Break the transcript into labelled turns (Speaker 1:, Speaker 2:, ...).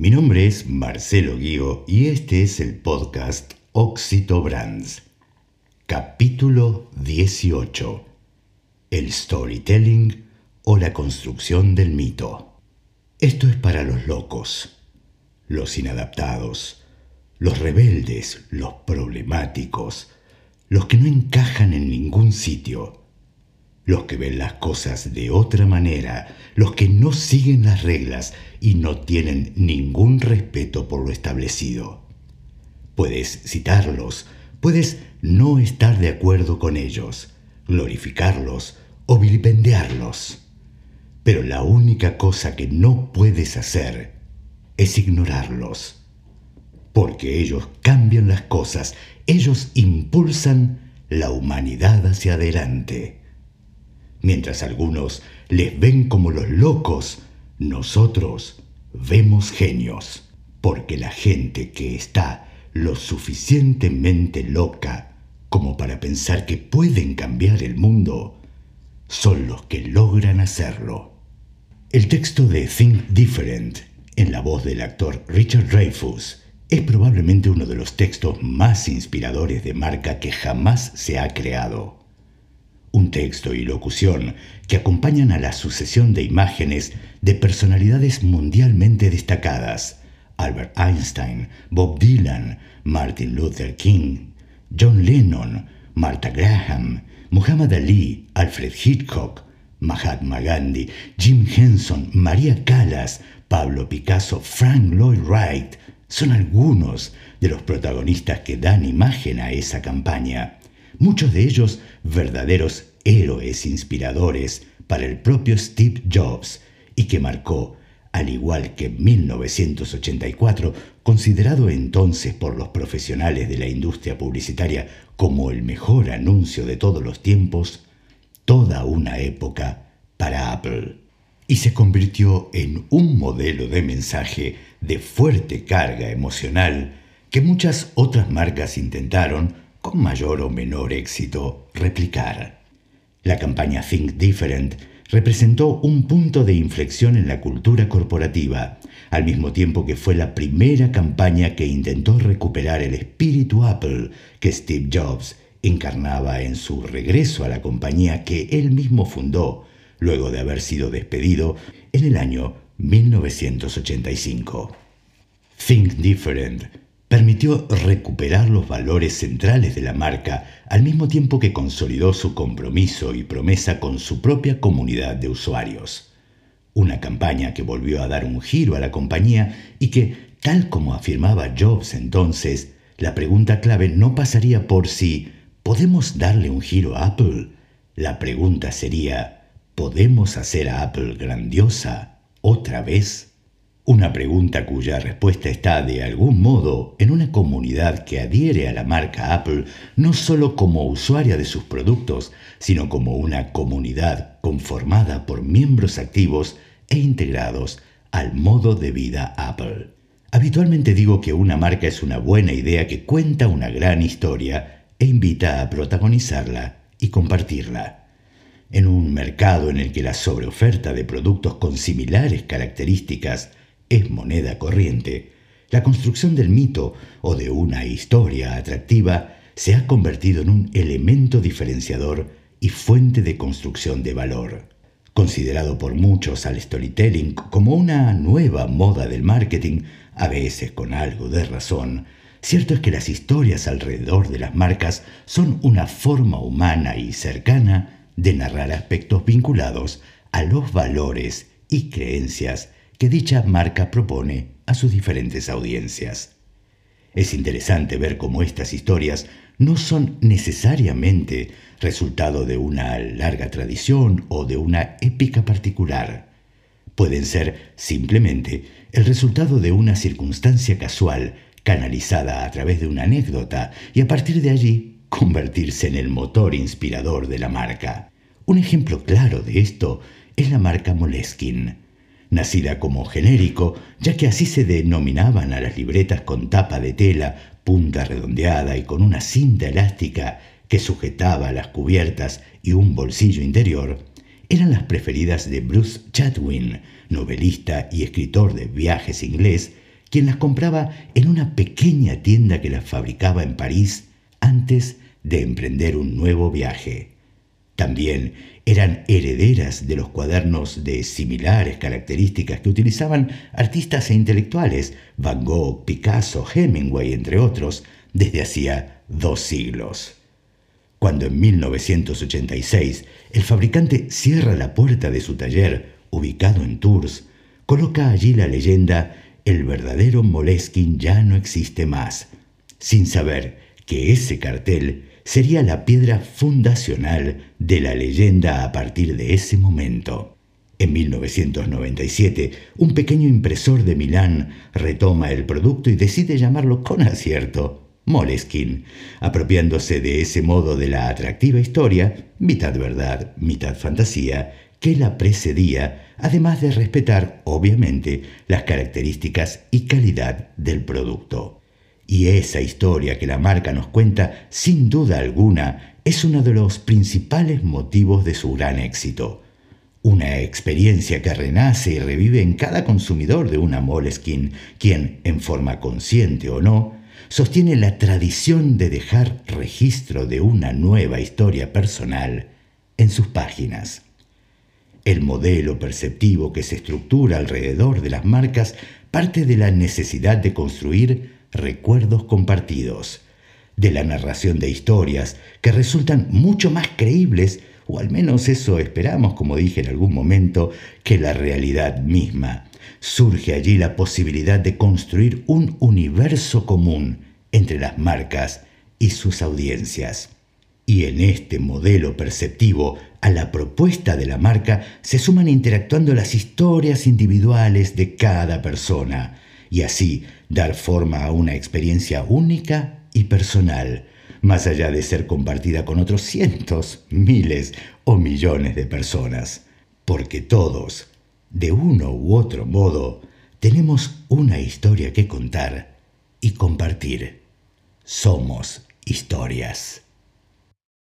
Speaker 1: Mi nombre es Marcelo Guío y este es el podcast Oxito Brands. Capítulo 18. El storytelling o la construcción del mito. Esto es para los locos, los inadaptados, los rebeldes, los problemáticos, los que no encajan en ningún sitio los que ven las cosas de otra manera, los que no siguen las reglas y no tienen ningún respeto por lo establecido. Puedes citarlos, puedes no estar de acuerdo con ellos, glorificarlos o vilipendiarlos. Pero la única cosa que no puedes hacer es ignorarlos. Porque ellos cambian las cosas, ellos impulsan la humanidad hacia adelante. Mientras algunos les ven como los locos, nosotros vemos genios, porque la gente que está lo suficientemente loca como para pensar que pueden cambiar el mundo, son los que logran hacerlo. El texto de Think Different, en la voz del actor Richard Dreyfuss, es probablemente uno de los textos más inspiradores de marca que jamás se ha creado un texto y locución que acompañan a la sucesión de imágenes de personalidades mundialmente destacadas, Albert Einstein, Bob Dylan, Martin Luther King, John Lennon, Martha Graham, Muhammad Ali, Alfred Hitchcock, Mahatma Gandhi, Jim Henson, María Callas, Pablo Picasso, Frank Lloyd Wright, son algunos de los protagonistas que dan imagen a esa campaña muchos de ellos verdaderos héroes inspiradores para el propio Steve Jobs y que marcó, al igual que 1984, considerado entonces por los profesionales de la industria publicitaria como el mejor anuncio de todos los tiempos, toda una época para Apple. Y se convirtió en un modelo de mensaje de fuerte carga emocional que muchas otras marcas intentaron con mayor o menor éxito, replicar. La campaña Think Different representó un punto de inflexión en la cultura corporativa, al mismo tiempo que fue la primera campaña que intentó recuperar el espíritu Apple que Steve Jobs encarnaba en su regreso a la compañía que él mismo fundó luego de haber sido despedido en el año 1985. Think Different permitió recuperar los valores centrales de la marca al mismo tiempo que consolidó su compromiso y promesa con su propia comunidad de usuarios. Una campaña que volvió a dar un giro a la compañía y que, tal como afirmaba Jobs entonces, la pregunta clave no pasaría por si ¿podemos darle un giro a Apple? La pregunta sería ¿podemos hacer a Apple grandiosa otra vez? Una pregunta cuya respuesta está de algún modo en una comunidad que adhiere a la marca Apple no solo como usuaria de sus productos, sino como una comunidad conformada por miembros activos e integrados al modo de vida Apple. Habitualmente digo que una marca es una buena idea que cuenta una gran historia e invita a protagonizarla y compartirla. En un mercado en el que la sobreoferta de productos con similares características es moneda corriente, la construcción del mito o de una historia atractiva se ha convertido en un elemento diferenciador y fuente de construcción de valor. Considerado por muchos al storytelling como una nueva moda del marketing, a veces con algo de razón, cierto es que las historias alrededor de las marcas son una forma humana y cercana de narrar aspectos vinculados a los valores y creencias que dicha marca propone a sus diferentes audiencias. Es interesante ver cómo estas historias no son necesariamente resultado de una larga tradición o de una épica particular. Pueden ser simplemente el resultado de una circunstancia casual canalizada a través de una anécdota y a partir de allí convertirse en el motor inspirador de la marca. Un ejemplo claro de esto es la marca Moleskine nacida como genérico, ya que así se denominaban a las libretas con tapa de tela, punta redondeada y con una cinta elástica que sujetaba las cubiertas y un bolsillo interior, eran las preferidas de Bruce Chatwin, novelista y escritor de viajes inglés, quien las compraba en una pequeña tienda que las fabricaba en París antes de emprender un nuevo viaje. También eran herederas de los cuadernos de similares características que utilizaban artistas e intelectuales, Van Gogh, Picasso, Hemingway, entre otros, desde hacía dos siglos. Cuando en 1986 el fabricante cierra la puerta de su taller, ubicado en Tours, coloca allí la leyenda El verdadero Moleskin ya no existe más, sin saber que ese cartel sería la piedra fundacional de la leyenda a partir de ese momento. En 1997, un pequeño impresor de Milán retoma el producto y decide llamarlo con acierto Moleskin, apropiándose de ese modo de la atractiva historia, mitad verdad, mitad fantasía, que la precedía, además de respetar, obviamente, las características y calidad del producto. Y esa historia que la marca nos cuenta, sin duda alguna, es uno de los principales motivos de su gran éxito. Una experiencia que renace y revive en cada consumidor de una Moleskin, quien, en forma consciente o no, sostiene la tradición de dejar registro de una nueva historia personal en sus páginas. El modelo perceptivo que se estructura alrededor de las marcas parte de la necesidad de construir recuerdos compartidos, de la narración de historias que resultan mucho más creíbles, o al menos eso esperamos, como dije en algún momento, que la realidad misma. Surge allí la posibilidad de construir un universo común entre las marcas y sus audiencias. Y en este modelo perceptivo, a la propuesta de la marca se suman interactuando las historias individuales de cada persona, y así dar forma a una experiencia única y personal, más allá de ser compartida con otros cientos, miles o millones de personas. Porque todos, de uno u otro modo, tenemos una historia que contar y compartir. Somos historias.